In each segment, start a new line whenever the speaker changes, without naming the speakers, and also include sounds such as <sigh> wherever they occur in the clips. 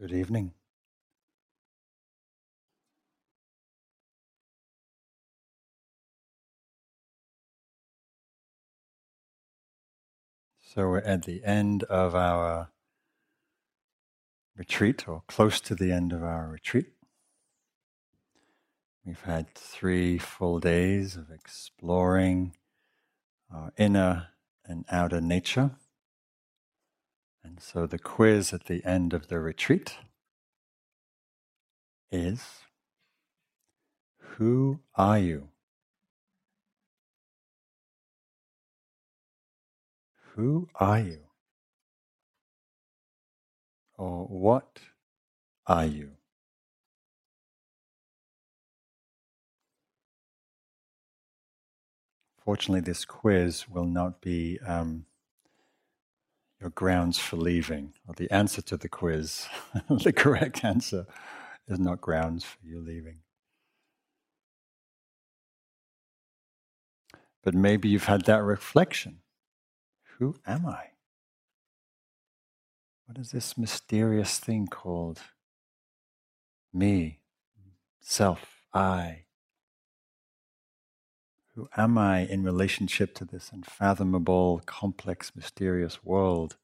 Good evening. So we're at the end of our retreat, or close to the end of our retreat. We've had three full days of exploring our inner and outer nature. And so the quiz at the end of the retreat is Who are you? Who are you? Or what are you? Fortunately, this quiz will not be um, your grounds for leaving, or the answer to the quiz, <laughs> the correct answer is not grounds for you leaving. But maybe you've had that reflection who am I? What is this mysterious thing called me, self, I? Who am I in relationship to this unfathomable, complex, mysterious world?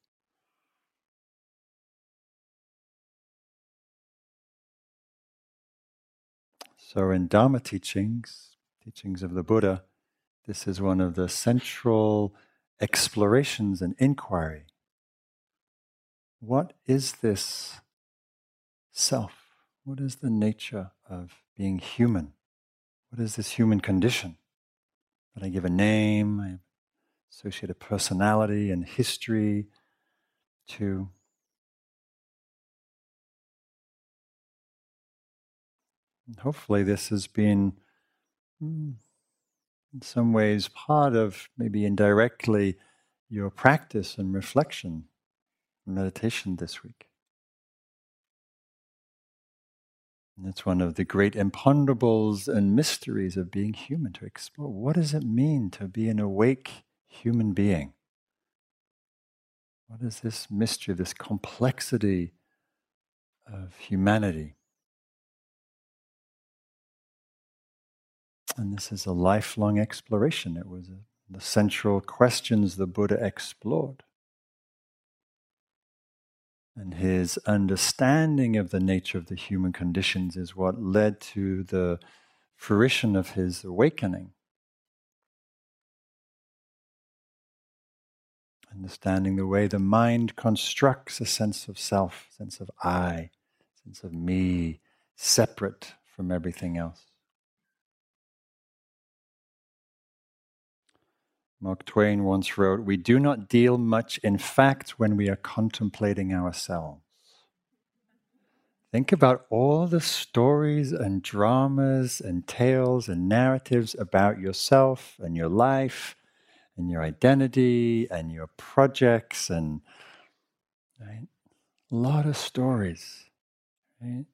So, in Dharma teachings, teachings of the Buddha, this is one of the central explorations and inquiry. What is this self? What is the nature of being human? What is this human condition? That I give a name, I associate a personality and history to. Hopefully, this has been. Hmm, in some ways part of maybe indirectly your practice and reflection meditation this week. And that's one of the great imponderables and mysteries of being human to explore. What does it mean to be an awake human being? What is this mystery, this complexity of humanity? And this is a lifelong exploration. It was a, the central questions the Buddha explored. And his understanding of the nature of the human conditions is what led to the fruition of his awakening. Understanding the way the mind constructs a sense of self, sense of I, sense of me, separate from everything else. Mark Twain once wrote, We do not deal much in fact when we are contemplating ourselves. Think about all the stories and dramas and tales and narratives about yourself and your life and your identity and your projects and right? a lot of stories. Right?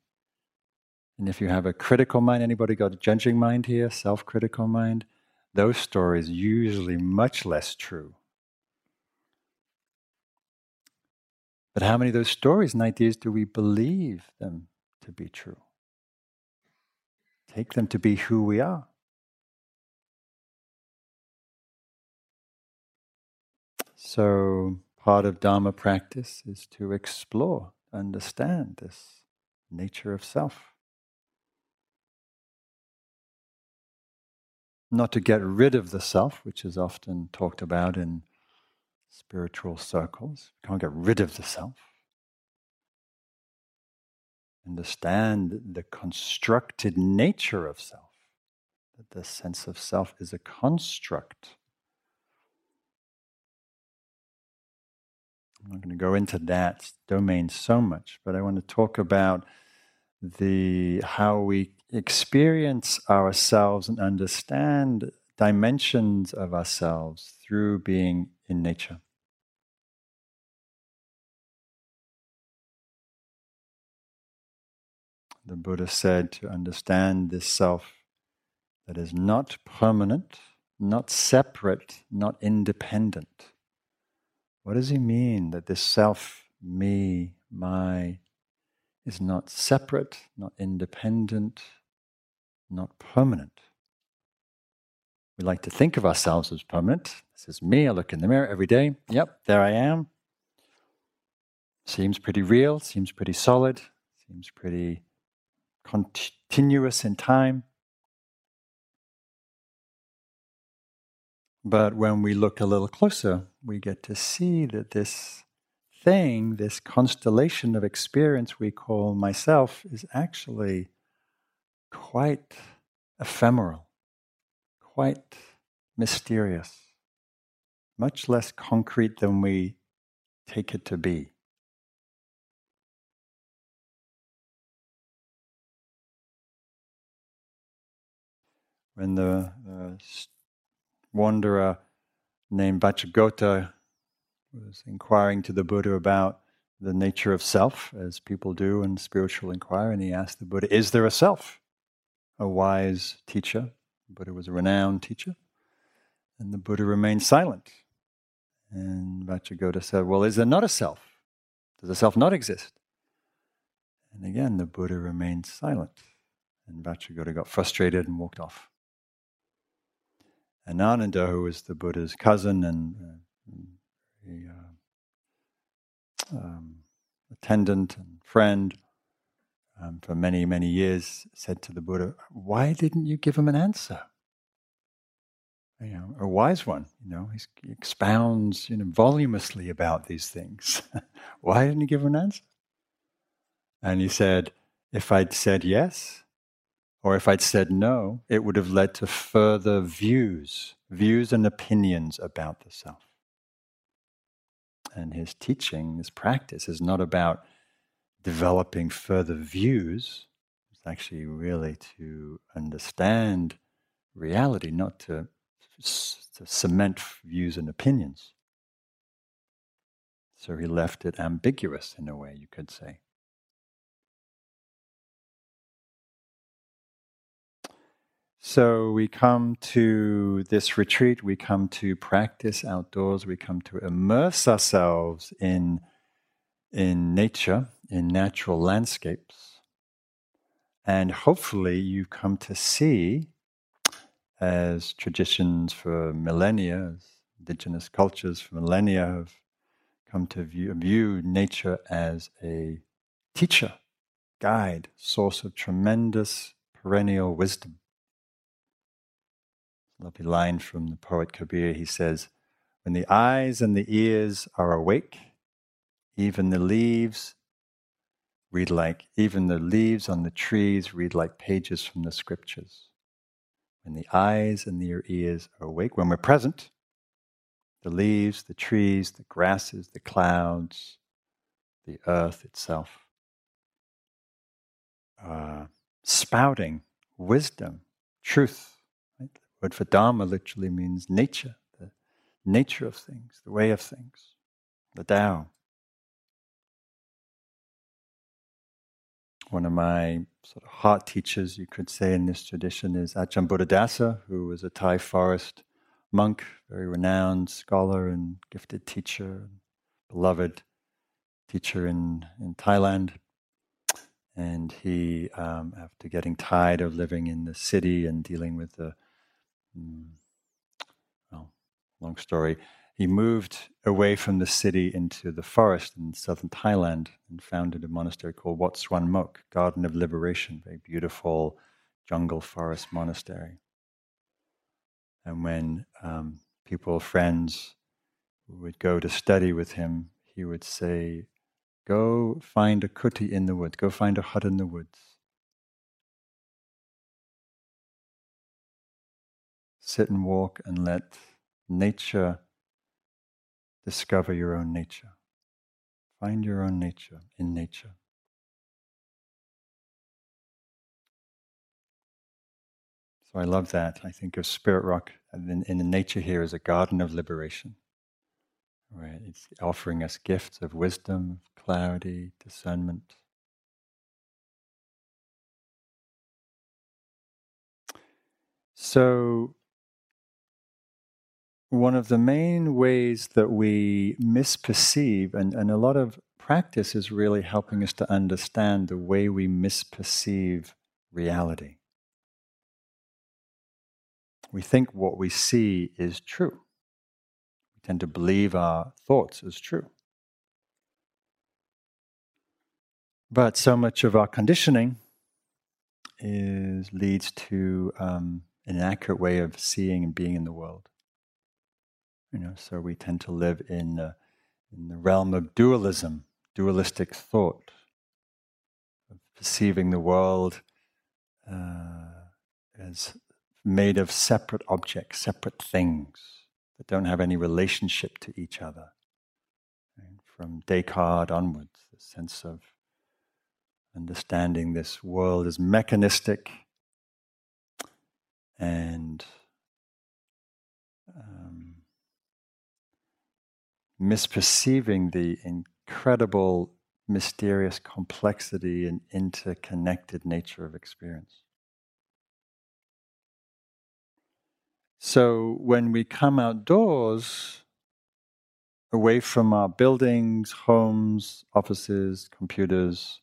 And if you have a critical mind, anybody got a judging mind here, self-critical mind? Those stories usually much less true. But how many of those stories and ideas do we believe them to be true? Take them to be who we are. So, part of Dharma practice is to explore, understand this nature of self. Not to get rid of the self, which is often talked about in spiritual circles. You can't get rid of the self. Understand the constructed nature of self, that the sense of self is a construct. I'm not going to go into that domain so much, but I want to talk about the how we experience ourselves and understand dimensions of ourselves through being in nature. The Buddha said to understand this self that is not permanent, not separate, not independent. What does he mean that this self, me, my, is not separate, not independent, not permanent. We like to think of ourselves as permanent. This is me. I look in the mirror every day. Yep, there I am. Seems pretty real, seems pretty solid, seems pretty continuous in time. But when we look a little closer, we get to see that this thing, this constellation of experience we call myself, is actually quite ephemeral, quite mysterious, much less concrete than we take it to be. When the uh, wanderer named Vacchagotta was inquiring to the Buddha about the nature of self, as people do in spiritual inquiry, and he asked the Buddha, Is there a self? A wise teacher. The Buddha was a renowned teacher. And the Buddha remained silent. And Vacchagotta said, Well, is there not a self? Does the self not exist? And again, the Buddha remained silent. And Vacchagotta got frustrated and walked off. And Ananda, who was the Buddha's cousin and uh, a uh, um, attendant and friend um, for many, many years, said to the Buddha, Why didn't you give him an answer? You know, a wise one, you know, he expounds you know, voluminously about these things. <laughs> Why didn't you give him an answer? And he said, If I'd said yes, or if I'd said no, it would have led to further views, views and opinions about the self and his teaching, his practice is not about developing further views. It's actually really to understand reality, not to, to cement views and opinions. So he left it ambiguous in a way, you could say. So we come to this retreat, we come to practice outdoors, we come to immerse ourselves in, in nature, in natural landscapes. And hopefully you come to see, as traditions for millennia, as indigenous cultures for millennia have come to view, view nature as a teacher, guide, source of tremendous perennial wisdom. Lovely line from the poet Kabir. He says, When the eyes and the ears are awake, even the leaves read like, even the leaves on the trees read like pages from the scriptures. When the eyes and the ears are awake, when we're present, the leaves, the trees, the grasses, the clouds, the earth itself, uh, spouting wisdom, truth, word for Dharma literally means nature, the nature of things, the way of things, the Tao. One of my sort of heart teachers, you could say, in this tradition is Ajahn Buddhadasa, who was a Thai forest monk, very renowned scholar and gifted teacher, beloved teacher in, in Thailand. And he, um, after getting tired of living in the city and dealing with the. Well, long story. He moved away from the city into the forest in southern Thailand and founded a monastery called Wat Suan Mok, Garden of Liberation, very beautiful jungle forest monastery. And when um, people, friends, would go to study with him, he would say, Go find a kuti in the woods, go find a hut in the woods. Sit and walk and let nature discover your own nature. Find your own nature in nature. So I love that. I think of Spirit Rock in, in the nature here as a garden of liberation. Right? It's offering us gifts of wisdom, clarity, discernment. So one of the main ways that we misperceive, and, and a lot of practice is really helping us to understand the way we misperceive reality. We think what we see is true. We tend to believe our thoughts as true. But so much of our conditioning is leads to um, an accurate way of seeing and being in the world. You know, so we tend to live in uh, in the realm of dualism, dualistic thought, of perceiving the world uh, as made of separate objects, separate things that don't have any relationship to each other. And from Descartes onwards, the sense of understanding this world as mechanistic and um, misperceiving the incredible, mysterious complexity and interconnected nature of experience. So when we come outdoors, away from our buildings, homes, offices, computers,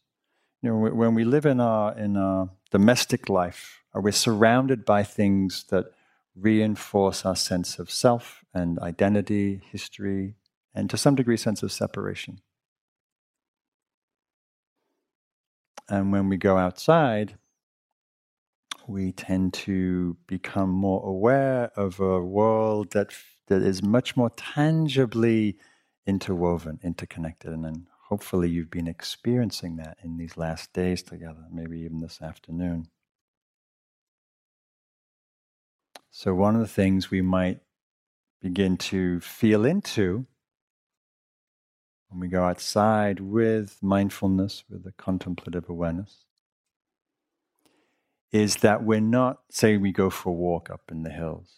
you know, when we live in our in our domestic life, uh, we're surrounded by things that reinforce our sense of self and identity, history, and to some degree, sense of separation. And when we go outside, we tend to become more aware of a world that that is much more tangibly interwoven, interconnected, and then hopefully you've been experiencing that in these last days together, maybe even this afternoon. So one of the things we might begin to feel into when we go outside with mindfulness, with a contemplative awareness, is that we're not, say, we go for a walk up in the hills,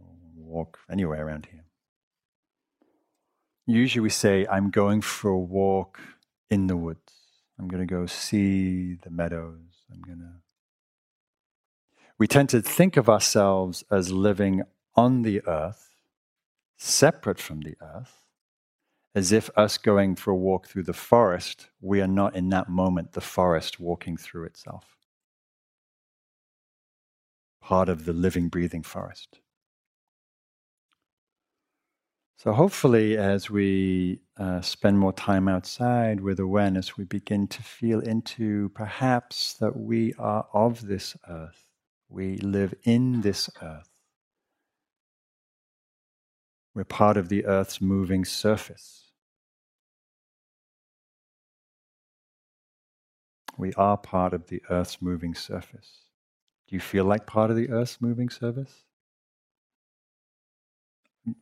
or walk anywhere around here. Usually we say, I'm going for a walk in the woods. I'm going to go see the meadows. I'm going to. We tend to think of ourselves as living on the earth, separate from the earth as if us going for a walk through the forest, we are not in that moment the forest walking through itself. Part of the living, breathing forest. So, hopefully, as we uh, spend more time outside with awareness, we begin to feel into perhaps that we are of this earth. We live in this earth. We're part of the earth's moving surface. We are part of the earth's moving surface. Do you feel like part of the earth's moving surface?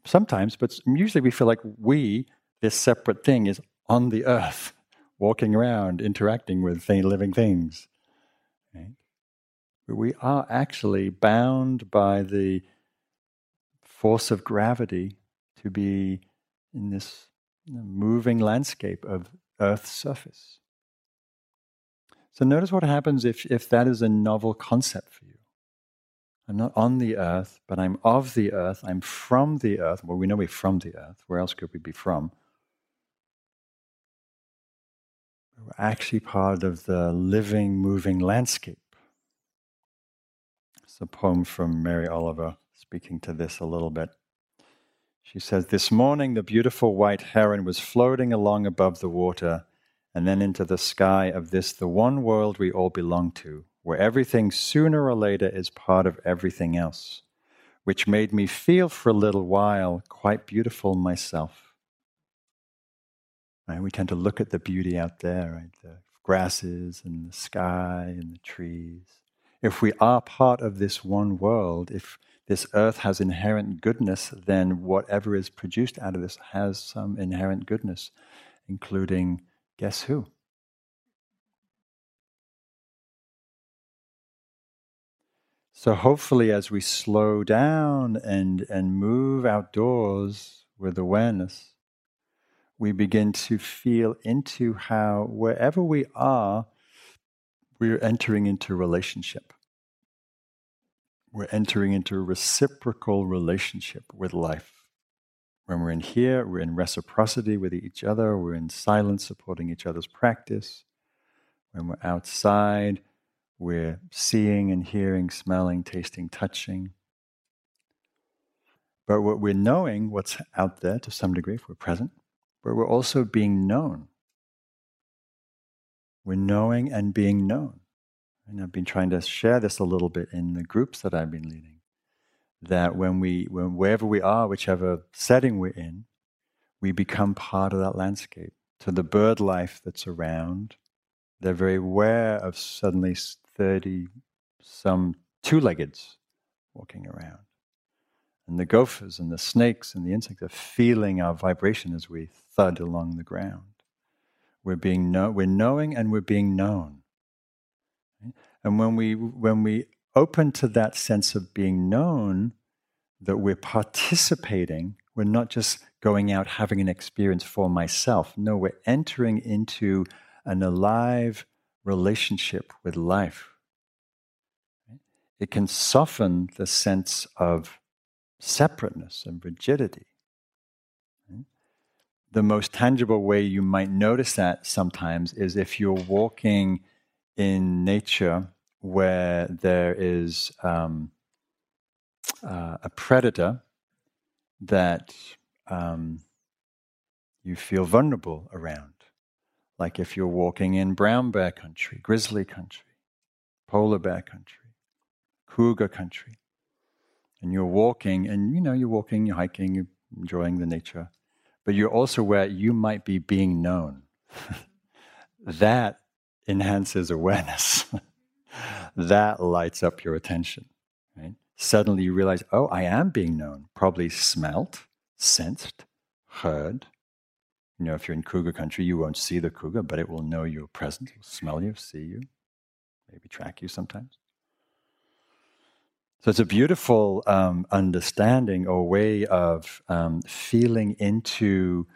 Sometimes, but usually we feel like we, this separate thing, is on the earth, <laughs> walking around, interacting with living things. Right? We are actually bound by the force of gravity to be in this moving landscape of Earth's surface. So notice what happens if, if that is a novel concept for you. I'm not on the earth, but I'm of the earth. I'm from the earth. Well, we know we're from the earth. Where else could we be from? We're actually part of the living, moving landscape. It's a poem from Mary Oliver speaking to this a little bit. She says, This morning the beautiful white heron was floating along above the water and then into the sky of this, the one world we all belong to, where everything sooner or later is part of everything else, which made me feel for a little while quite beautiful myself. Right? We tend to look at the beauty out there, right? The grasses and the sky and the trees. If we are part of this one world, if this earth has inherent goodness, then whatever is produced out of this has some inherent goodness, including Guess who? So hopefully, as we slow down and, and move outdoors with awareness, we begin to feel into how wherever we are, we're entering into relationship. We're entering into a reciprocal relationship with life. When we're in here, we're in reciprocity with each other, we're in silence, supporting each other's practice. When we're outside, we're seeing and hearing, smelling, tasting, touching. But what we're knowing, what's out there to some degree, if we're present, but we're also being known. We're knowing and being known. And I've been trying to share this a little bit in the groups that I've been leading. That when we, when wherever we are, whichever setting we're in, we become part of that landscape. To the bird life that's around, they're very aware of suddenly 30 some two leggeds walking around. And the gophers and the snakes and the insects are feeling our vibration as we thud along the ground. We're being know- we're knowing and we're being known. And when we when we open to that sense of being known, that we're participating, we're not just going out having an experience for myself. No, we're entering into an alive relationship with life. It can soften the sense of separateness and rigidity. The most tangible way you might notice that sometimes is if you're walking in nature where there is um, uh, a predator that um, you feel vulnerable around. Like if you're walking in brown bear country, grizzly country, polar bear country, cougar country, and you're walking, and you know, you're walking, you're hiking, you're enjoying the nature, but you're also where you might be being known. <laughs> that enhances awareness. <laughs> that lights up your attention. Right? Suddenly you realize, oh, I am being known. Probably smelt, sensed, heard. You know, if you're in cougar country, you won't see the cougar, but it will know you're present, will smell you, see you, maybe track you sometimes. So it's a beautiful um, understanding or way of um, feeling into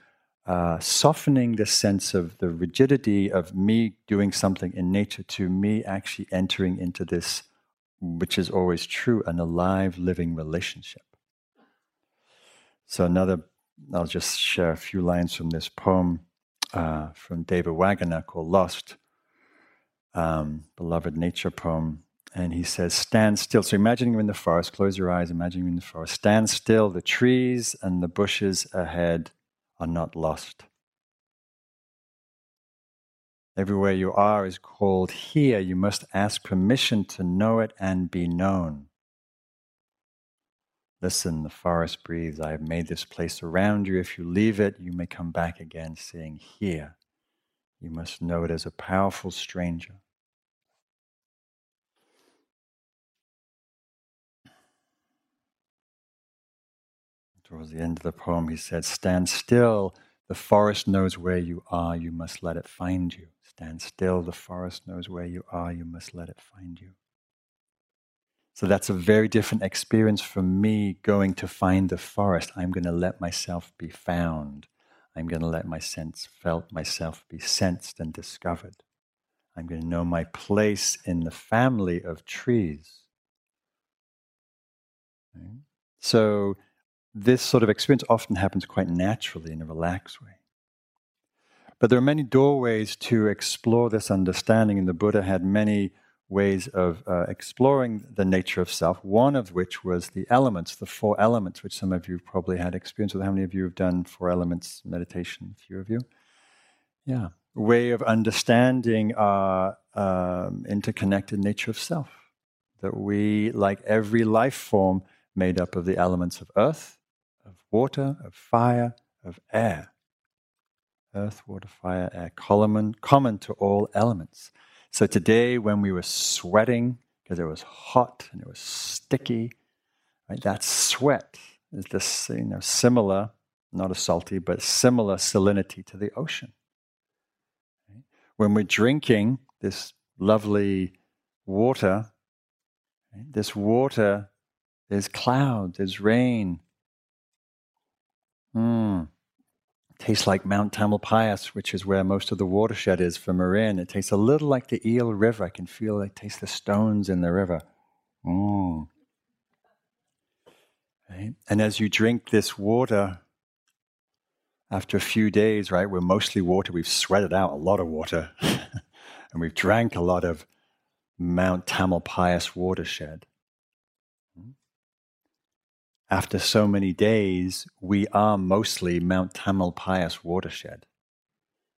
uh, softening the sense of the rigidity of me doing something in nature to me actually entering into this, which is always true, an alive, living relationship. So, another, I'll just share a few lines from this poem uh, from David Wagoner called Lost, um, beloved nature poem. And he says, Stand still. So imagine you're in the forest, close your eyes, imagine you're in the forest. Stand still, the trees and the bushes ahead are not lost. Everywhere you are is called here. You must ask permission to know it and be known. Listen, the forest breathes. I have made this place around you. If you leave it, you may come back again, saying, Here. You must know it as a powerful stranger. Towards the end of the poem, he said, Stand still, the forest knows where you are, you must let it find you. Stand still, the forest knows where you are, you must let it find you. So that's a very different experience from me going to find the forest. I'm going to let myself be found. I'm going to let my sense felt myself be sensed and discovered. I'm going to know my place in the family of trees. So this sort of experience often happens quite naturally in a relaxed way. But there are many doorways to explore this understanding, and the Buddha had many ways of uh, exploring the nature of self, one of which was the elements, the four elements, which some of you probably had experience with. How many of you have done four elements meditation? A few of you? Yeah. Way of understanding our um, interconnected nature of self. That we, like every life form, made up of the elements of earth, of water, of fire, of air. Earth, water, fire, air, common, common to all elements. So today, when we were sweating because it was hot and it was sticky, right? That sweat is this, you know, similar, not a salty, but similar salinity to the ocean. Right? When we're drinking this lovely water, right? this water is cloud, there's rain, Mm. Tastes like Mount Tamalpais, which is where most of the watershed is for Marin. It tastes a little like the Eel River. I can feel it. Taste the stones in the river. Mm. Right? And as you drink this water, after a few days, right, we're mostly water. We've sweated out a lot of water <laughs> and we've drank a lot of Mount Tamalpais watershed. After so many days, we are mostly Mount Tamalpais watershed.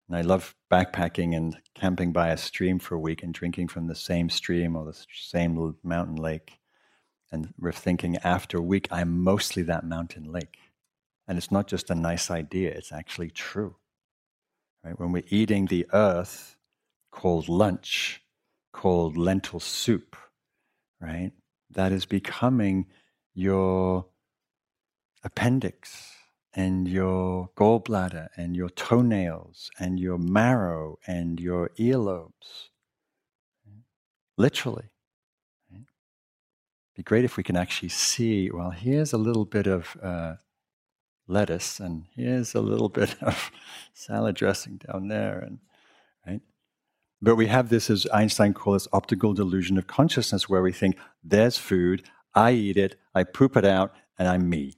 And I love backpacking and camping by a stream for a week and drinking from the same stream or the same mountain lake. And we're thinking after a week, I'm mostly that mountain lake. And it's not just a nice idea, it's actually true. Right? When we're eating the earth called lunch, called lentil soup, right? That is becoming your appendix and your gallbladder and your toenails and your marrow and your earlobes. Literally. It'd be great if we can actually see well, here's a little bit of uh, lettuce, and here's a little <laughs> bit of salad dressing down there, and right. But we have this, as Einstein called this, optical delusion of consciousness, where we think there's food, I eat it, I poop it out, and I'm me.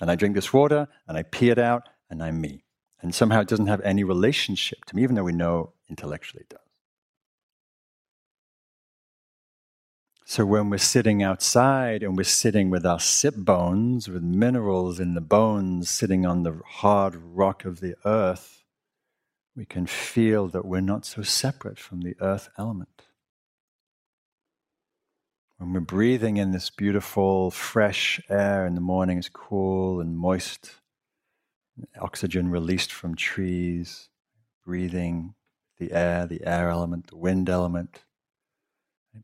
And I drink this water, and I pee it out, and I'm me. And somehow it doesn't have any relationship to me, even though we know intellectually it does. So when we're sitting outside and we're sitting with our sit bones, with minerals in the bones sitting on the hard rock of the earth, we can feel that we're not so separate from the earth element. When we're breathing in this beautiful, fresh air in the morning, it's cool and moist, oxygen released from trees, breathing the air, the air element, the wind element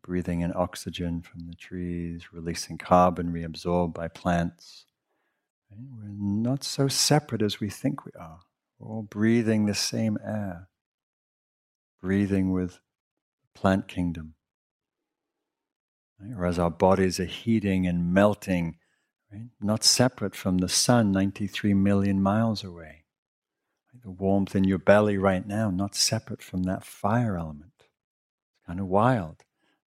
breathing in oxygen from the trees, releasing carbon reabsorbed by plants. We're not so separate as we think we are. We're all breathing the same air, breathing with the plant kingdom. Or as our bodies are heating and melting, right? not separate from the sun 93 million miles away. The warmth in your belly right now, not separate from that fire element. It's kind of wild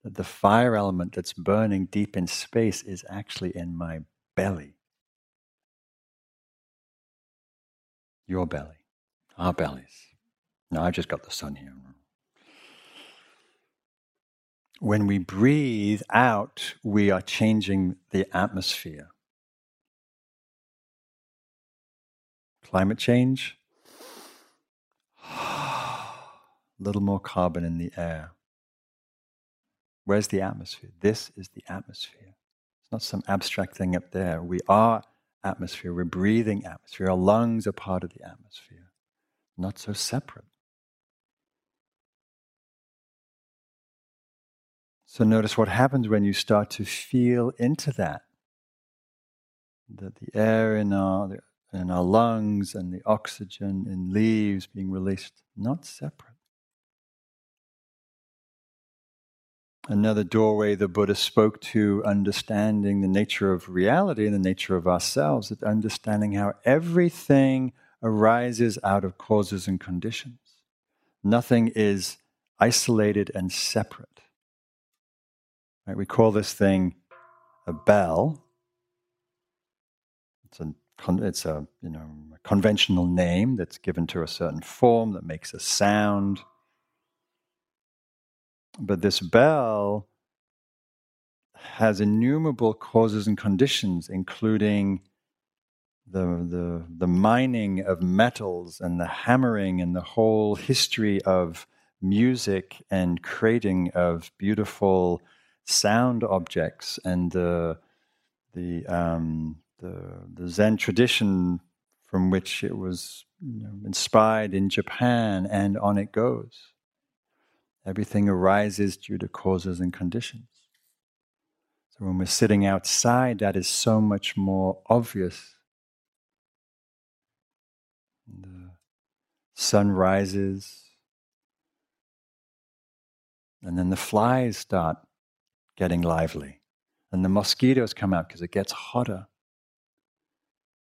that the fire element that's burning deep in space is actually in my belly. Your belly, our bellies. Now I've just got the sun here. When we breathe out, we are changing the atmosphere. Climate change, a <sighs> little more carbon in the air. Where's the atmosphere? This is the atmosphere. It's not some abstract thing up there. We are atmosphere. We're breathing atmosphere. Our lungs are part of the atmosphere, not so separate. So notice what happens when you start to feel into that. That the air in our, in our lungs and the oxygen in leaves being released, not separate. another doorway the Buddha spoke to understanding the nature of reality and the nature of ourselves, that understanding how everything arises out of causes and conditions. Nothing is isolated and separate. Right? We call this thing a bell. It's a, it's a you know a conventional name that's given to a certain form that makes a sound. But this bell has innumerable causes and conditions, including the, the, the mining of metals and the hammering and the whole history of music and creating of beautiful sound objects and the, the, um, the, the Zen tradition from which it was you know, inspired in Japan, and on it goes. Everything arises due to causes and conditions. So when we're sitting outside, that is so much more obvious. The sun rises, and then the flies start getting lively, and the mosquitoes come out because it gets hotter.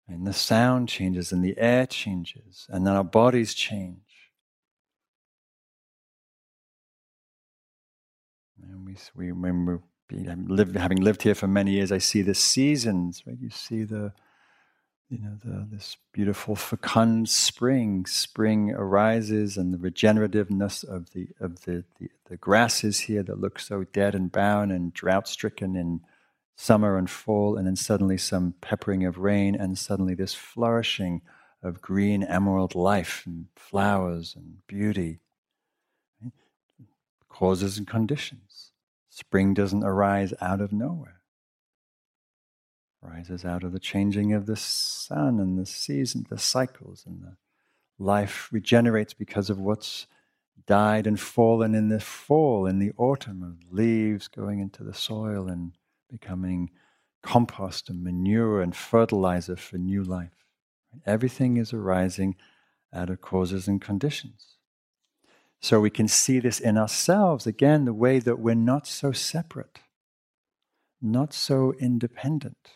And the sound changes, and the air changes, and then our bodies change. And we, we when we're having lived here for many years, I see the seasons. Right? You see the you know, the, this beautiful fecund spring. Spring arises, and the regenerativeness of the of the, the, the grasses here that look so dead and brown and drought stricken in summer and fall, and then suddenly some peppering of rain, and suddenly this flourishing of green emerald life and flowers and beauty. Causes and conditions. Spring doesn't arise out of nowhere rises out of the changing of the sun and the seasons, the cycles, and the life regenerates because of what's died and fallen in the fall, in the autumn, of leaves going into the soil and becoming compost and manure and fertilizer for new life. Everything is arising out of causes and conditions. So we can see this in ourselves again, the way that we're not so separate, not so independent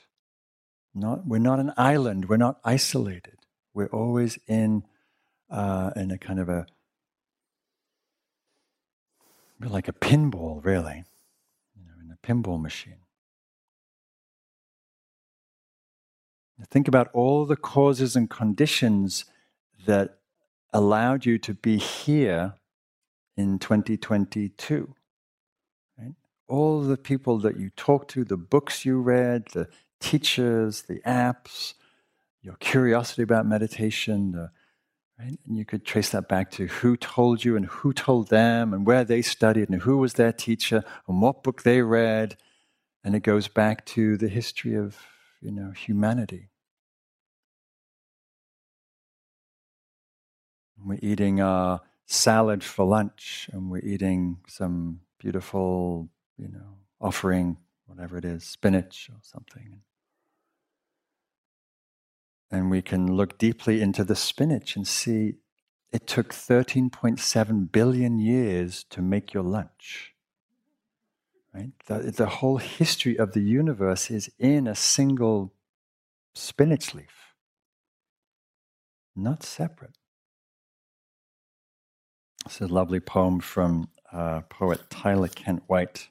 not, we're not an island. We're not isolated. We're always in, uh, in a kind of a, like a pinball, really, you know, in a pinball machine. Think about all the causes and conditions that allowed you to be here in 2022. Right? All the people that you talked to, the books you read, the teachers, the apps, your curiosity about meditation, right? And you could trace that back to who told you and who told them and where they studied and who was their teacher and what book they read. And it goes back to the history of, you know, humanity. We're eating a salad for lunch and we're eating some beautiful, you know, offering, whatever it is, spinach or something. And we can look deeply into the spinach and see it took 13.7 billion years to make your lunch. Right? The, the whole history of the universe is in a single spinach leaf, not separate. It's a lovely poem from uh, poet Tyler Kent White.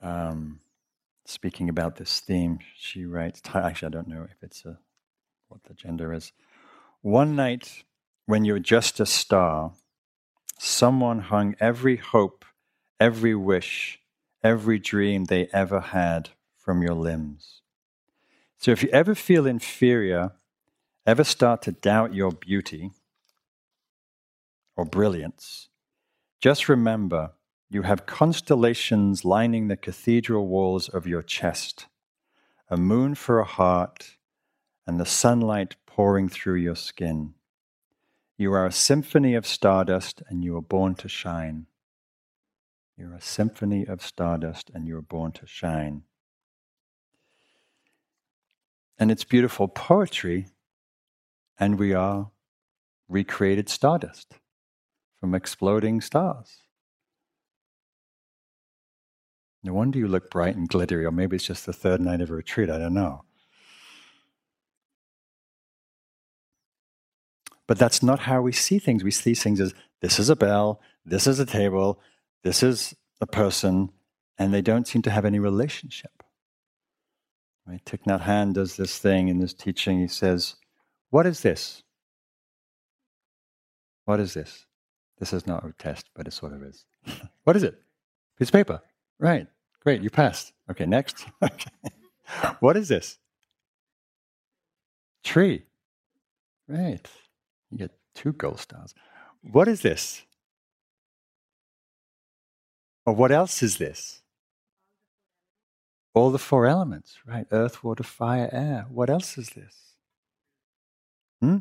Um, speaking about this theme, she writes, actually, I don't know if it's a, what the gender is. One night, when you're just a star, someone hung every hope, every wish, every dream they ever had from your limbs. So if you ever feel inferior, ever start to doubt your beauty or brilliance, just remember you have constellations lining the cathedral walls of your chest, a moon for a heart, and the sunlight pouring through your skin. You are a symphony of stardust, and you are born to shine. You're a symphony of stardust, and you are born to shine. And it's beautiful poetry, and we are recreated stardust from exploding stars. No wonder you look bright and glittery, or maybe it's just the third night of a retreat, I don't know. But that's not how we see things. We see things as this is a bell, this is a table, this is a person, and they don't seem to have any relationship. Right? Thich Nhat Hanh does this thing in this teaching. He says, What is this? What is this? This is not a test, but it sort of is. <laughs> what is it? Piece of paper. Right. Great. You passed. Okay, next. <laughs> okay. What is this? Tree. Right. You get two gold stars. What is this? Or what else is this? All the four elements, right? Earth, water, fire, air. What else is this? Hmm?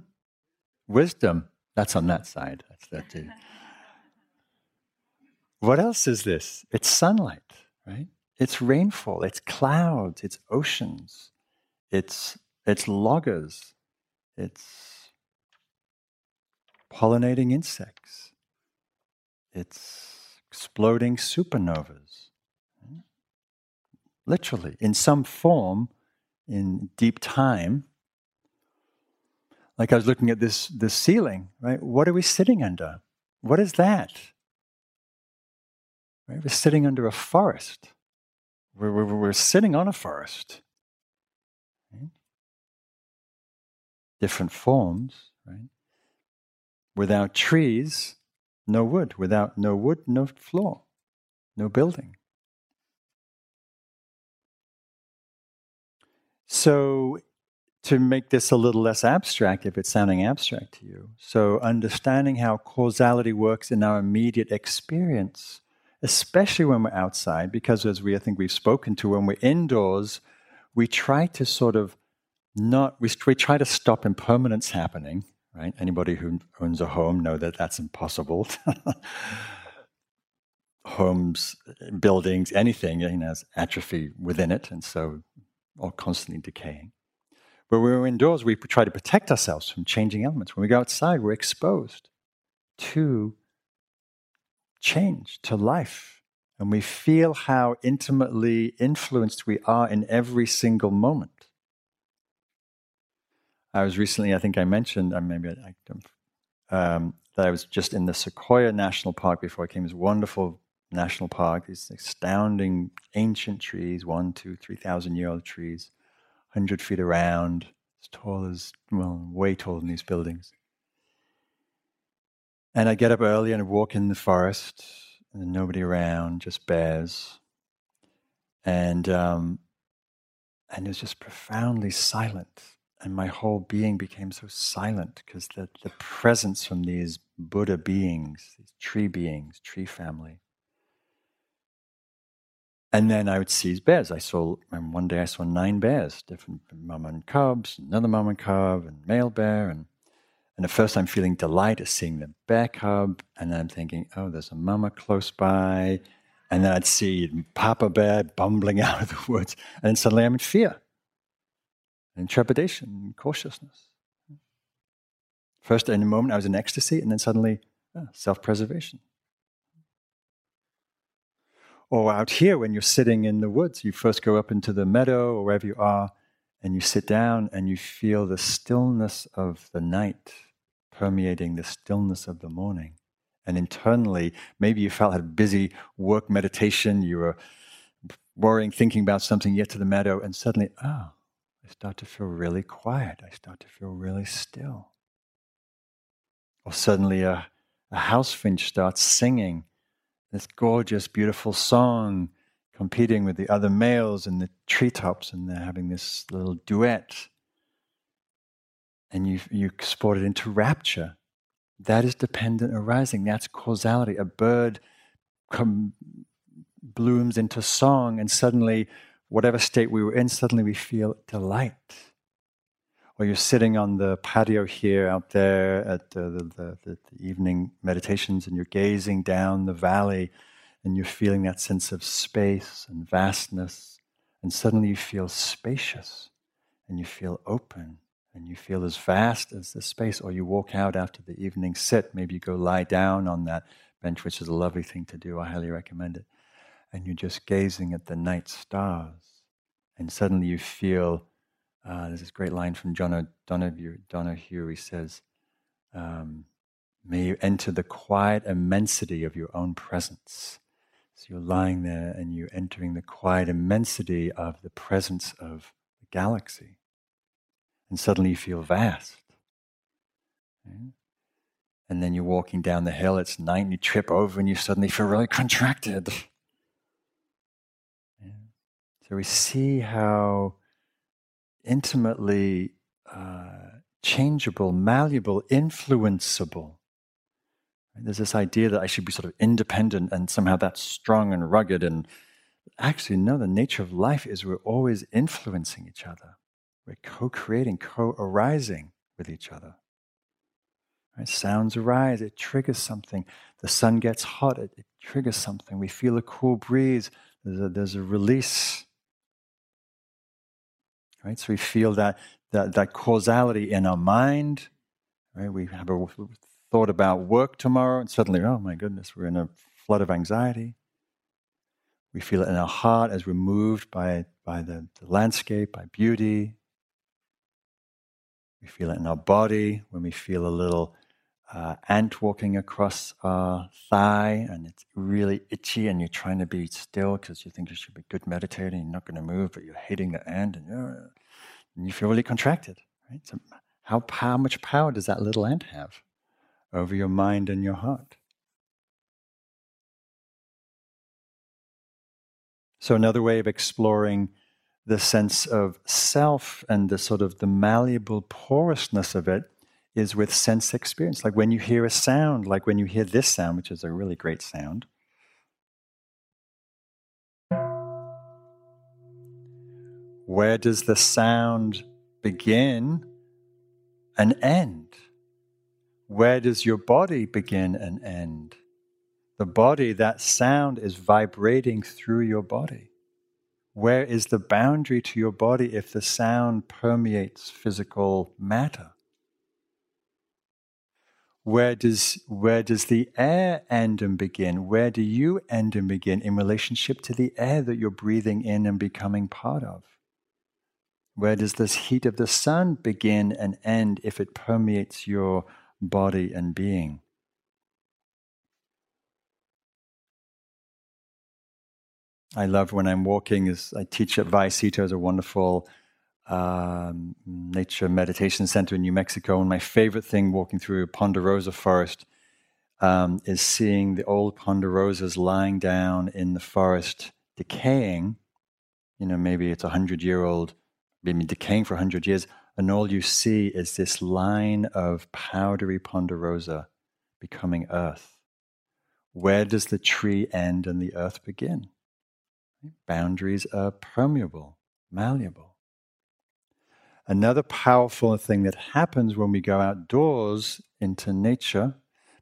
Wisdom. That's on that side. That's that too. <laughs> What else is this? It's sunlight, right? It's rainfall, it's clouds, it's oceans, it's, it's loggers, it's pollinating insects, it's exploding supernovas. Literally, in some form, in deep time. Like I was looking at this, this ceiling, right? What are we sitting under? What is that? Right? We're sitting under a forest. We're, we're, we're sitting on a forest. Right? different forms, right? Without trees, no wood. Without no wood, no floor, no building. So, to make this a little less abstract, if it's sounding abstract to you, so understanding how causality works in our immediate experience, especially when we're outside, because as we I think we've spoken to, when we're indoors, we try to sort of not we, we try to stop impermanence happening right? Anybody who owns a home know that that's impossible. <laughs> Homes buildings anything you know has atrophy within it and so all constantly decaying. But when we're indoors we try to protect ourselves from changing elements. When we go outside we're exposed to change to life and we feel how intimately influenced we are in every single moment I was recently, I think I mentioned, or maybe I don't, um, that I was just in the Sequoia National Park before I came. This wonderful national park, these astounding ancient trees, one, two, three thousand year old trees, hundred feet around, as tall as well, way taller than these buildings. And I get up early and I walk in the forest, and nobody around, just bears. And um, and it was just profoundly silent and my whole being became so silent because the, the presence from these Buddha beings, these tree beings, tree family. And then I would seize bears. I saw, one day I saw nine bears, different mama and cubs, another mama and cub, and male bear. And, and at first I'm feeling delight at seeing the bear cub. And then I'm thinking, oh, there's a mama close by. And then I'd see Papa Bear bumbling <laughs> out of the woods. And then suddenly I'm in fear and trepidation and cautiousness. First, in a moment, I was in ecstasy, and then suddenly, oh, self preservation. Or out here, when you're sitting in the woods, you first go up into the meadow or wherever you are, and you sit down and you feel the stillness of the night permeating the stillness of the morning. And internally, maybe you felt had busy work meditation, you were worrying, thinking about something, yet to the meadow, and suddenly, oh, I start to feel really quiet. I start to feel really still. Or suddenly a, a house finch starts singing this gorgeous, beautiful song, competing with the other males in the treetops, and they're having this little duet. And you, you export it into rapture. That is dependent arising. That's causality. A bird com- blooms into song, and suddenly whatever state we were in, suddenly we feel delight. Or you're sitting on the patio here out there at the, the, the, the, evening meditations and you're gazing down the valley and you're feeling that sense of space and vastness. And suddenly you feel spacious and you feel open and you feel as vast as the space. Or you walk out after the evening sit, maybe you go lie down on that bench, which is a lovely thing to do. I highly recommend it and you're just gazing at the night stars. And suddenly you feel uh, there's this great line from John O'Donohue. Donohue he says, um, May you enter the quiet immensity of your own presence. So you're lying there and you're entering the quiet immensity of the presence of the galaxy. And suddenly you feel vast. And then you're walking down the hill, it's night, and you trip over and you suddenly feel really contracted. <laughs> So we see how intimately uh, changeable, malleable, influenceable. There's this idea that I should be sort of independent and somehow that's strong and rugged. And actually, no, the nature of life is we're always influencing each other. We're co creating, co arising with each other. Right? Sounds arise, it triggers something. The sun gets hot, it, it triggers something. We feel a cool breeze, there's a, there's a release right? So we feel that that, that causality in our mind, right? We have a thought about work tomorrow, and suddenly, oh my goodness, we're in a flood of anxiety. We feel it in our heart as we're moved by, by the, the landscape, by beauty. We feel it in our body when we feel a little uh, ant walking across our thigh and it's really itchy and you're trying to be still because you think you should be good meditating, you're not going to move, but you're hating the ant and, and you feel really contracted. Right? So How, how much power does that little ant have over your mind and your heart? So, another way of exploring the sense of self and the sort of the malleable porousness of it is with sense experience. Like when you hear a sound, like when you hear this sound, which is a really great sound. Where does the sound begin and end? Where does your body begin and end? The body, that sound is vibrating through your body. Where is the boundary to your body if the sound permeates physical matter? Where does, where does the air end and begin? Where do you end and begin in relationship to the air that you're breathing in and becoming part of? Where does this heat of the sun begin and end if it permeates your body and being? I love when I'm walking. Is I teach at Vallecito, is a wonderful um, nature meditation center in New Mexico. And my favorite thing walking through a Ponderosa Forest um, is seeing the old ponderosas lying down in the forest, decaying. You know, maybe it's a hundred year old, maybe decaying for a hundred years, and all you see is this line of powdery ponderosa becoming earth. Where does the tree end and the earth begin? Boundaries are permeable, malleable. Another powerful thing that happens when we go outdoors into nature,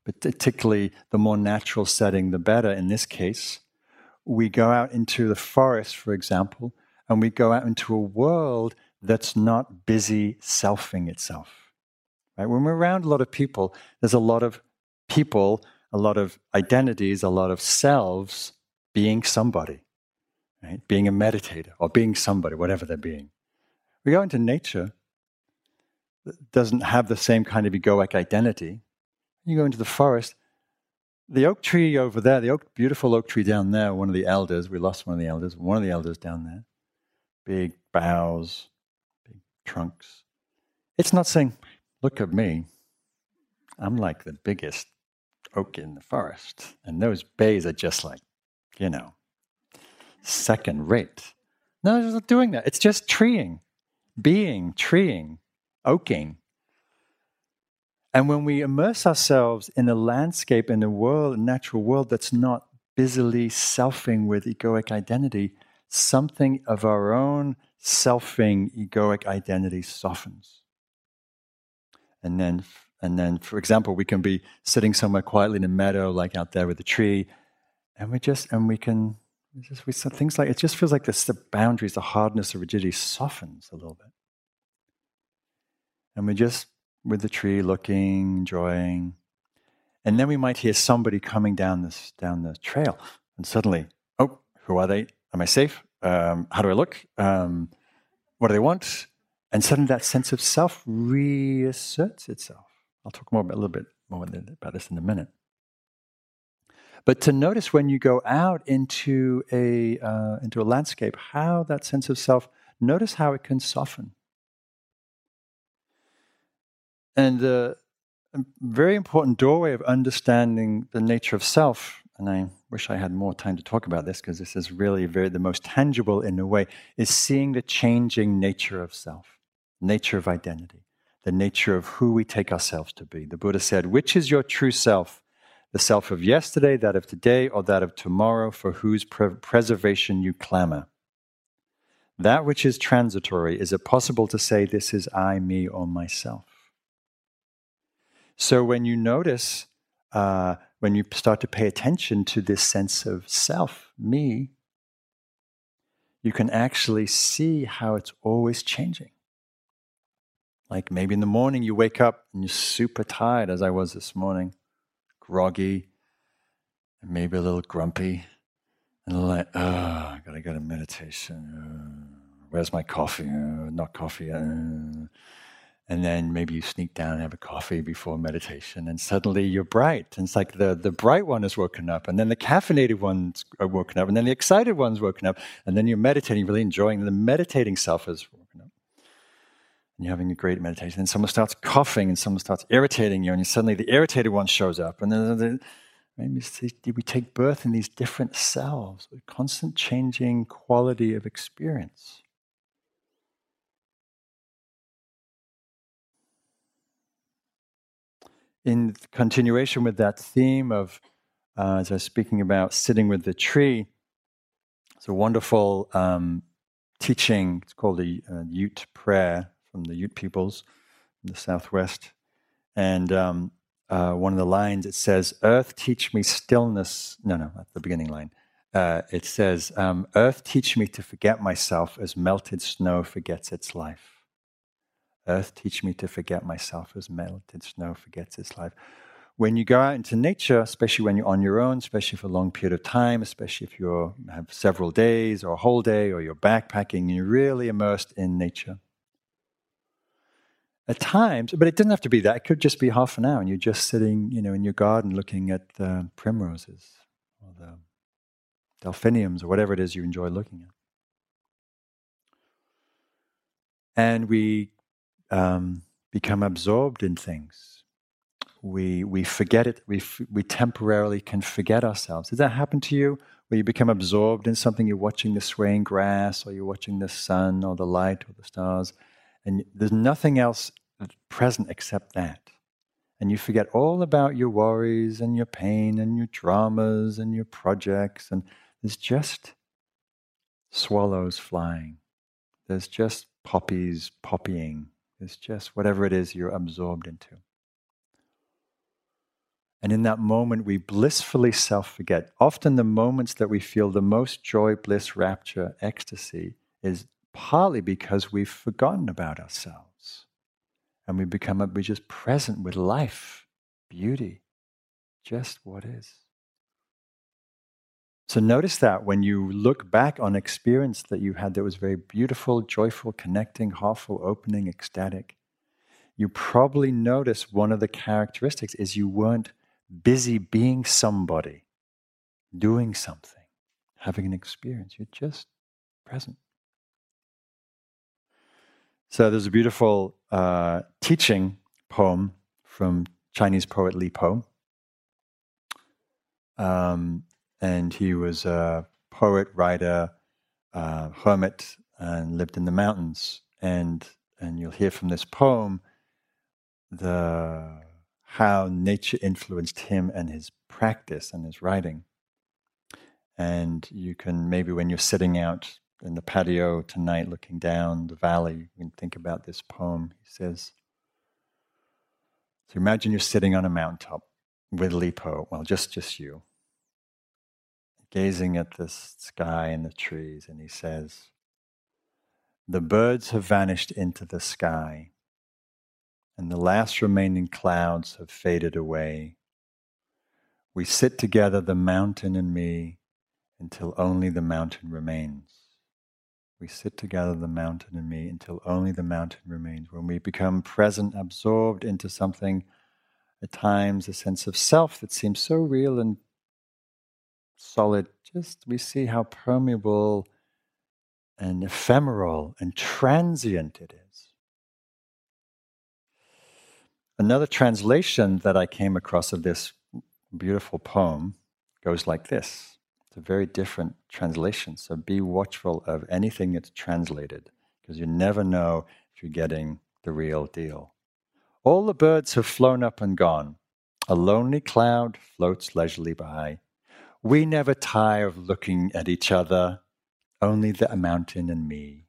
particularly the more natural setting, the better in this case, we go out into the forest, for example, and we go out into a world that's not busy selfing itself. Right? When we're around a lot of people, there's a lot of people, a lot of identities, a lot of selves being somebody right? being a meditator or being somebody, whatever they're being. We go into nature that doesn't have the same kind of egoic identity. You go into the forest, the oak tree over there, the oak, beautiful oak tree down there, one of the elders, we lost one of the elders, one of the elders down there, big boughs, big trunks. It's not saying, look at me, I'm like the biggest oak in the forest. And those bays are just like, you know, second rate. No, it's not doing that. It's just treeing, being, treeing, oaking. And when we immerse ourselves in a landscape, in a world, a natural world that's not busily selfing with egoic identity, something of our own selfing egoic identity softens. And then, and then, for example, we can be sitting somewhere quietly in a meadow, like out there with a tree, and we just, and we can it's just, we said things like, it just feels like this, the boundaries, the hardness, the rigidity softens a little bit. And we're just, with the tree, looking, enjoying. And then we might hear somebody coming down this down the trail, and suddenly, oh, who are they? Am I safe? Um, how do I look? Um, what do they want? And suddenly, that sense of self reasserts itself. I'll talk more about, a little bit more about this in a minute. But to notice when you go out into a, uh, into a landscape, how that sense of self, notice how it can soften. And a very important doorway of understanding the nature of self, and I wish I had more time to talk about this because this is really very the most tangible in a way, is seeing the changing nature of self, nature of identity, the nature of who we take ourselves to be. The Buddha said, Which is your true self? The self of yesterday, that of today, or that of tomorrow, for whose pre- preservation you clamor. That which is transitory, is it possible to say, This is I, me, or myself? So when you notice, uh, when you start to pay attention to this sense of self, me, you can actually see how it's always changing. Like maybe in the morning you wake up and you're super tired, as I was this morning groggy, and maybe a little grumpy, and like, oh, I gotta go to meditation. Uh, where's my coffee? Uh, not coffee. Uh. And then maybe you sneak down and have a coffee before meditation, and suddenly you're bright. And it's like the, the bright one is woken up, and then the caffeinated ones are woken up, and then the excited one's woken up, and then you're meditating, really enjoying, the meditating self up. And you're having a great meditation, and someone starts coughing and someone starts irritating you, and suddenly the irritated one shows up, and then maybe we take birth in these different selves with constant changing quality of experience. In continuation with that theme of, uh, as I was speaking about sitting with the tree, it's a wonderful um, teaching. It's called the uh, Ute Prayer from the Ute peoples in the southwest. And um, uh, one of the lines it says, Earth, teach me stillness. No, no, at the beginning line. Uh, it says, um, Earth, teach me to forget myself as melted snow forgets its life. Earth, teach me to forget myself as melted snow forgets its life. When you go out into nature, especially when you're on your own, especially for a long period of time, especially if you have several days or a whole day or you're backpacking, you're really immersed in nature at times, but it doesn't have to be that. It could just be half an hour and you're just sitting, you know, in your garden looking at the primroses or the delphiniums or whatever it is you enjoy looking at. And we um, become absorbed in things. We, we forget it, we, f- we temporarily can forget ourselves. Does that happen to you? Where you become absorbed in something, you're watching the swaying grass, or you're watching the sun, or the light, or the stars, and there's nothing else present except that. And you forget all about your worries and your pain and your dramas and your projects. And there's just swallows flying. There's just poppies poppying. There's just whatever it is you're absorbed into. And in that moment, we blissfully self forget. Often, the moments that we feel the most joy, bliss, rapture, ecstasy is partly because we've forgotten about ourselves and we become we're just present with life, beauty, just what is. So notice that when you look back on experience that you had that was very beautiful, joyful, connecting, heartful, opening, ecstatic, you probably notice one of the characteristics is you weren't busy being somebody, doing something, having an experience. You're just present. So there's a beautiful uh, teaching poem from Chinese poet Li Po. Um, and he was a poet, writer, uh, hermit, and lived in the mountains. And and you'll hear from this poem the how nature influenced him and his practice and his writing. And you can maybe when you're sitting out in the patio tonight, looking down the valley, you can think about this poem. He says, So imagine you're sitting on a mountaintop with Li Po, well, just, just you, gazing at the sky and the trees, and he says, The birds have vanished into the sky, and the last remaining clouds have faded away. We sit together, the mountain and me, until only the mountain remains. We sit together, the mountain and me, until only the mountain remains. When we become present, absorbed into something, at times a sense of self that seems so real and solid, just we see how permeable and ephemeral and transient it is. Another translation that I came across of this beautiful poem goes like this very different translation. So be watchful of anything that's translated, because you never know if you're getting the real deal. All the birds have flown up and gone. A lonely cloud floats leisurely by. We never tire of looking at each other, only the mountain and me.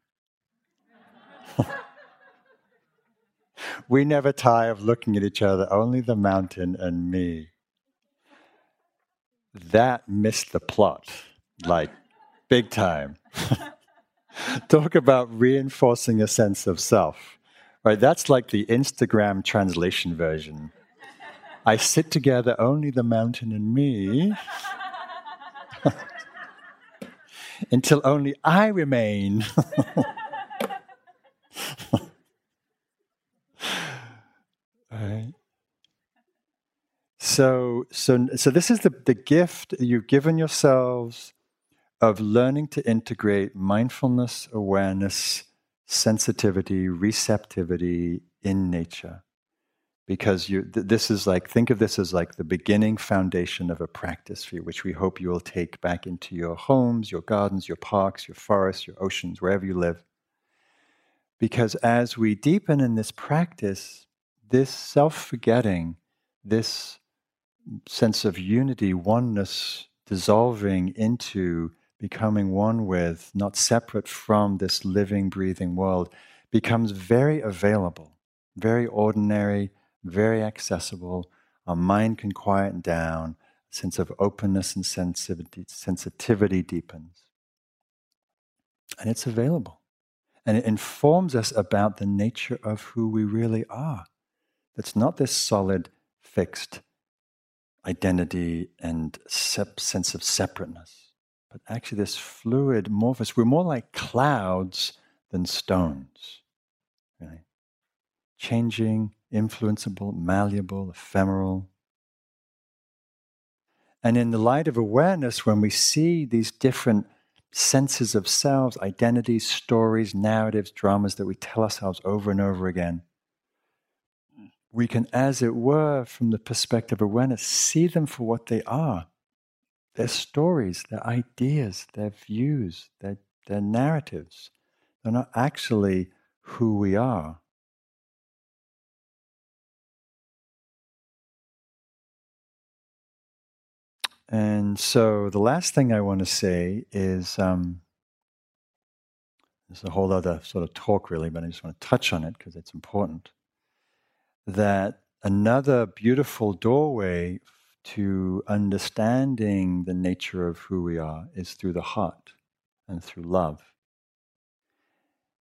<laughs> we never tire of looking at each other, only the mountain and me that missed the plot, like big time. <laughs> Talk about reinforcing a sense of self. Right, that's like the Instagram translation version. I sit together only the mountain and me <laughs> until only I remain. <laughs> right. So, so, so this is the, the gift you've given yourselves of learning to integrate mindfulness, awareness, sensitivity, receptivity in nature. Because you, th- this is like, think of this as like the beginning foundation of a practice for you, which we hope you will take back into your homes, your gardens, your parks, your forests, your oceans, wherever you live. Because as we deepen in this practice, this self forgetting, this sense of unity, oneness, dissolving into becoming one with, not separate from this living, breathing world, becomes very available, very ordinary, very accessible. Our mind can quiet down, a sense of openness and sensitivity, sensitivity deepens. And it's available. And it informs us about the nature of who we really are. That's not this solid, fixed identity and sep- sense of separateness but actually this fluid amorphous, we're more like clouds than stones. Right? Changing, influenceable, malleable, ephemeral. And in the light of awareness, when we see these different senses of selves, identities, stories, narratives, dramas that we tell ourselves over and over again, we can, as it were, from the perspective of awareness, see them for what they are their stories, their ideas, their views, their, their narratives. They're not actually who we are. And so the last thing I want to say is um, there's a whole other sort of talk, really, but I just want to touch on it because it's important. That another beautiful doorway to understanding the nature of who we are is through the heart and through love.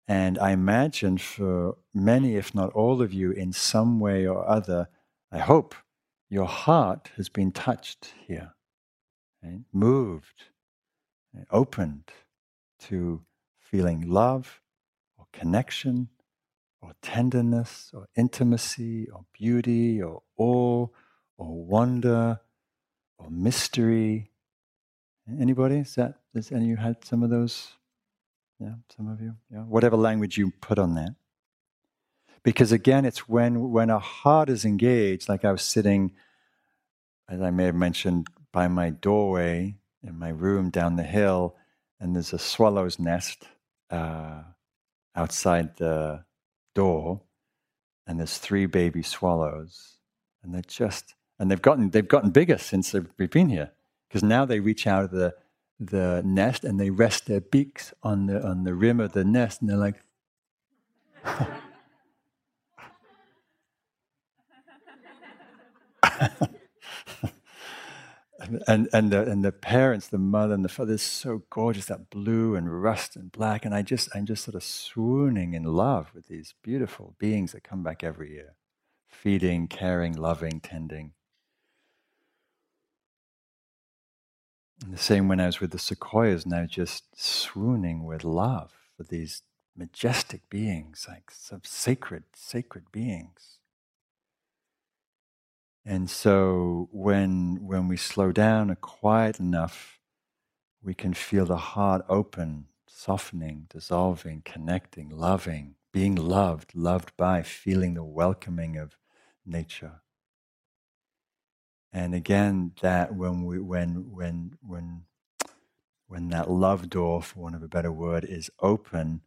And I imagine for many, if not all of you, in some way or other, I hope your heart has been touched here, right? moved, opened to feeling love or connection or tenderness or intimacy or beauty or awe or wonder or mystery. Anybody? Is that has any of you had some of those? Yeah, some of you. Yeah, whatever language you put on that. Because again, it's when when a heart is engaged. Like I was sitting, as I may have mentioned, by my doorway in my room down the hill, and there's a swallow's nest uh, outside the door, and there's three baby swallows, and they're just and they've gotten they've gotten bigger since we've been here because now they reach out of the the nest and they rest their beaks on the on the rim of the nest and they're like <laughs> <laughs> <laughs> and and the and the parents, the mother and the father, is so gorgeous, that blue and rust and black, and I just I'm just sort of swooning in love with these beautiful beings that come back every year, feeding, caring, loving, tending. And the same when I was with the sequoias, now just swooning with love for these majestic beings, like some sacred, sacred beings. And so when when we slow down and quiet enough, we can feel the heart open, softening, dissolving, connecting, loving, being loved, loved by, feeling the welcoming of nature. And again, that when we when when when when that love door, for want of a better word, is open,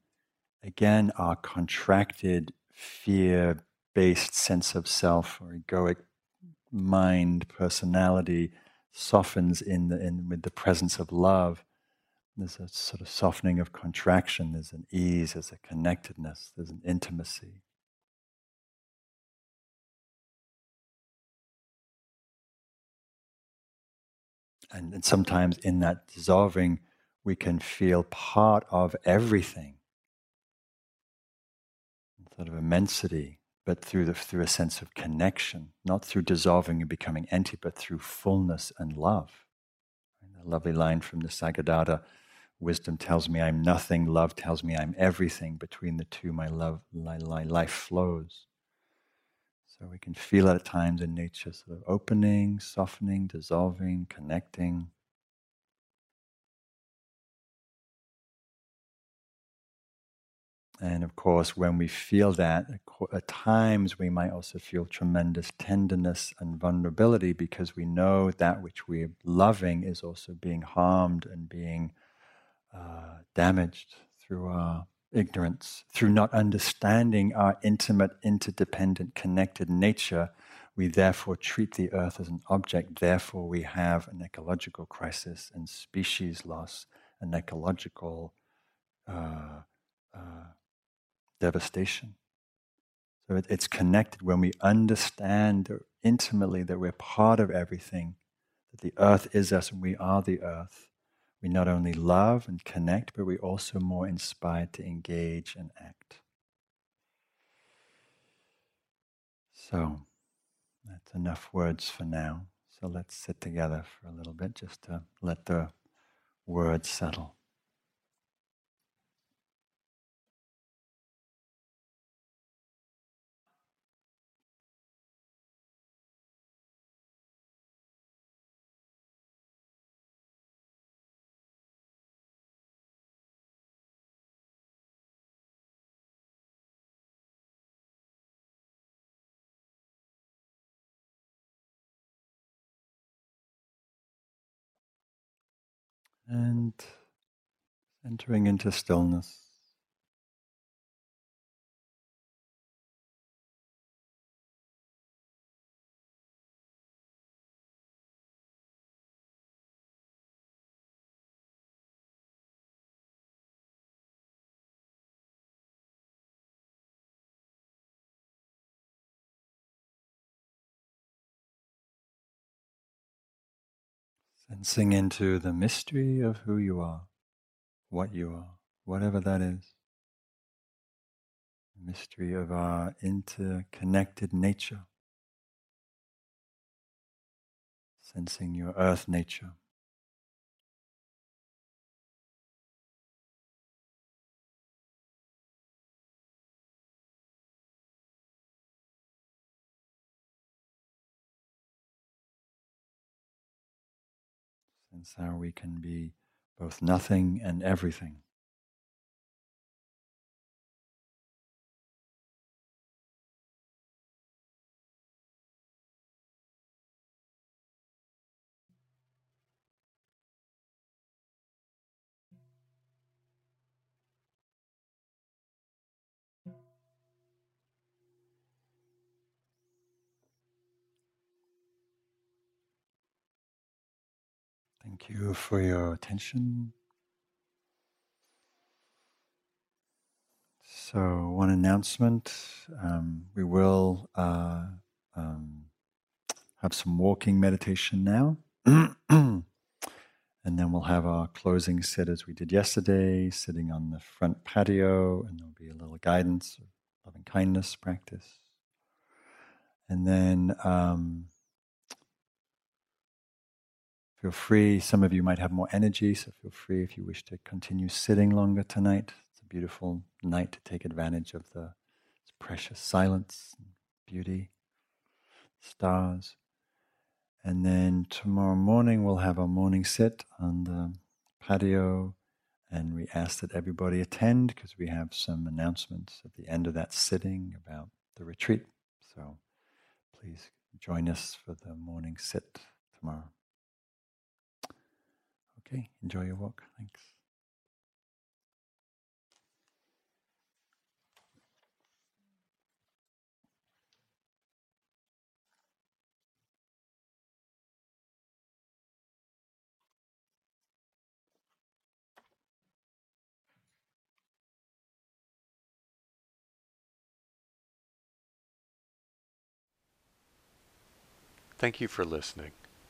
again our contracted, fear-based sense of self or egoic mind, personality softens in the in with the presence of love. There's a sort of softening of contraction. There's an ease. There's a connectedness. There's an intimacy. And, and sometimes in that dissolving, we can feel part of everything. Sort of immensity, but through, the, through a sense of connection, not through dissolving and becoming empty, but through fullness and love. A lovely line from the Nisargadatta wisdom tells me I'm nothing, love tells me I'm everything. Between the two, my love, my, my life flows. So we can feel at times in nature, sort of opening, softening, dissolving, connecting. And of course, when we feel that, at times we might also feel tremendous tenderness and vulnerability because we know that which we're loving is also being harmed and being uh, damaged through our ignorance, through not understanding our intimate, interdependent, connected nature. We therefore treat the earth as an object, therefore, we have an ecological crisis and species loss, an ecological. Uh, uh, devastation. So it, it's connected when we understand intimately that we're part of everything, that the earth is us and we are the earth. We not only love and connect, but we're also more inspired to engage and act. So that's enough words for now. So let's sit together for a little bit just to let the words settle. And entering into stillness. Sensing into the mystery of who you are, what you are, whatever that is. The mystery of our interconnected nature. Sensing your earth nature. Sense how we can be both nothing and everything. Thank you for your attention. So, one announcement um, we will uh, um, have some walking meditation now. <clears throat> and then we'll have our closing sit as we did yesterday, sitting on the front patio, and there'll be a little guidance, loving kindness practice. And then um, Feel free, some of you might have more energy, so feel free if you wish to continue sitting longer tonight. It's a beautiful night to take advantage of the precious silence beauty, stars. And then tomorrow morning we'll have our morning sit on the patio, and we ask that everybody attend because we have some announcements at the end of that sitting about the retreat. So please join us for the morning sit tomorrow. Okay, enjoy your walk. Thanks.
Thank you for listening.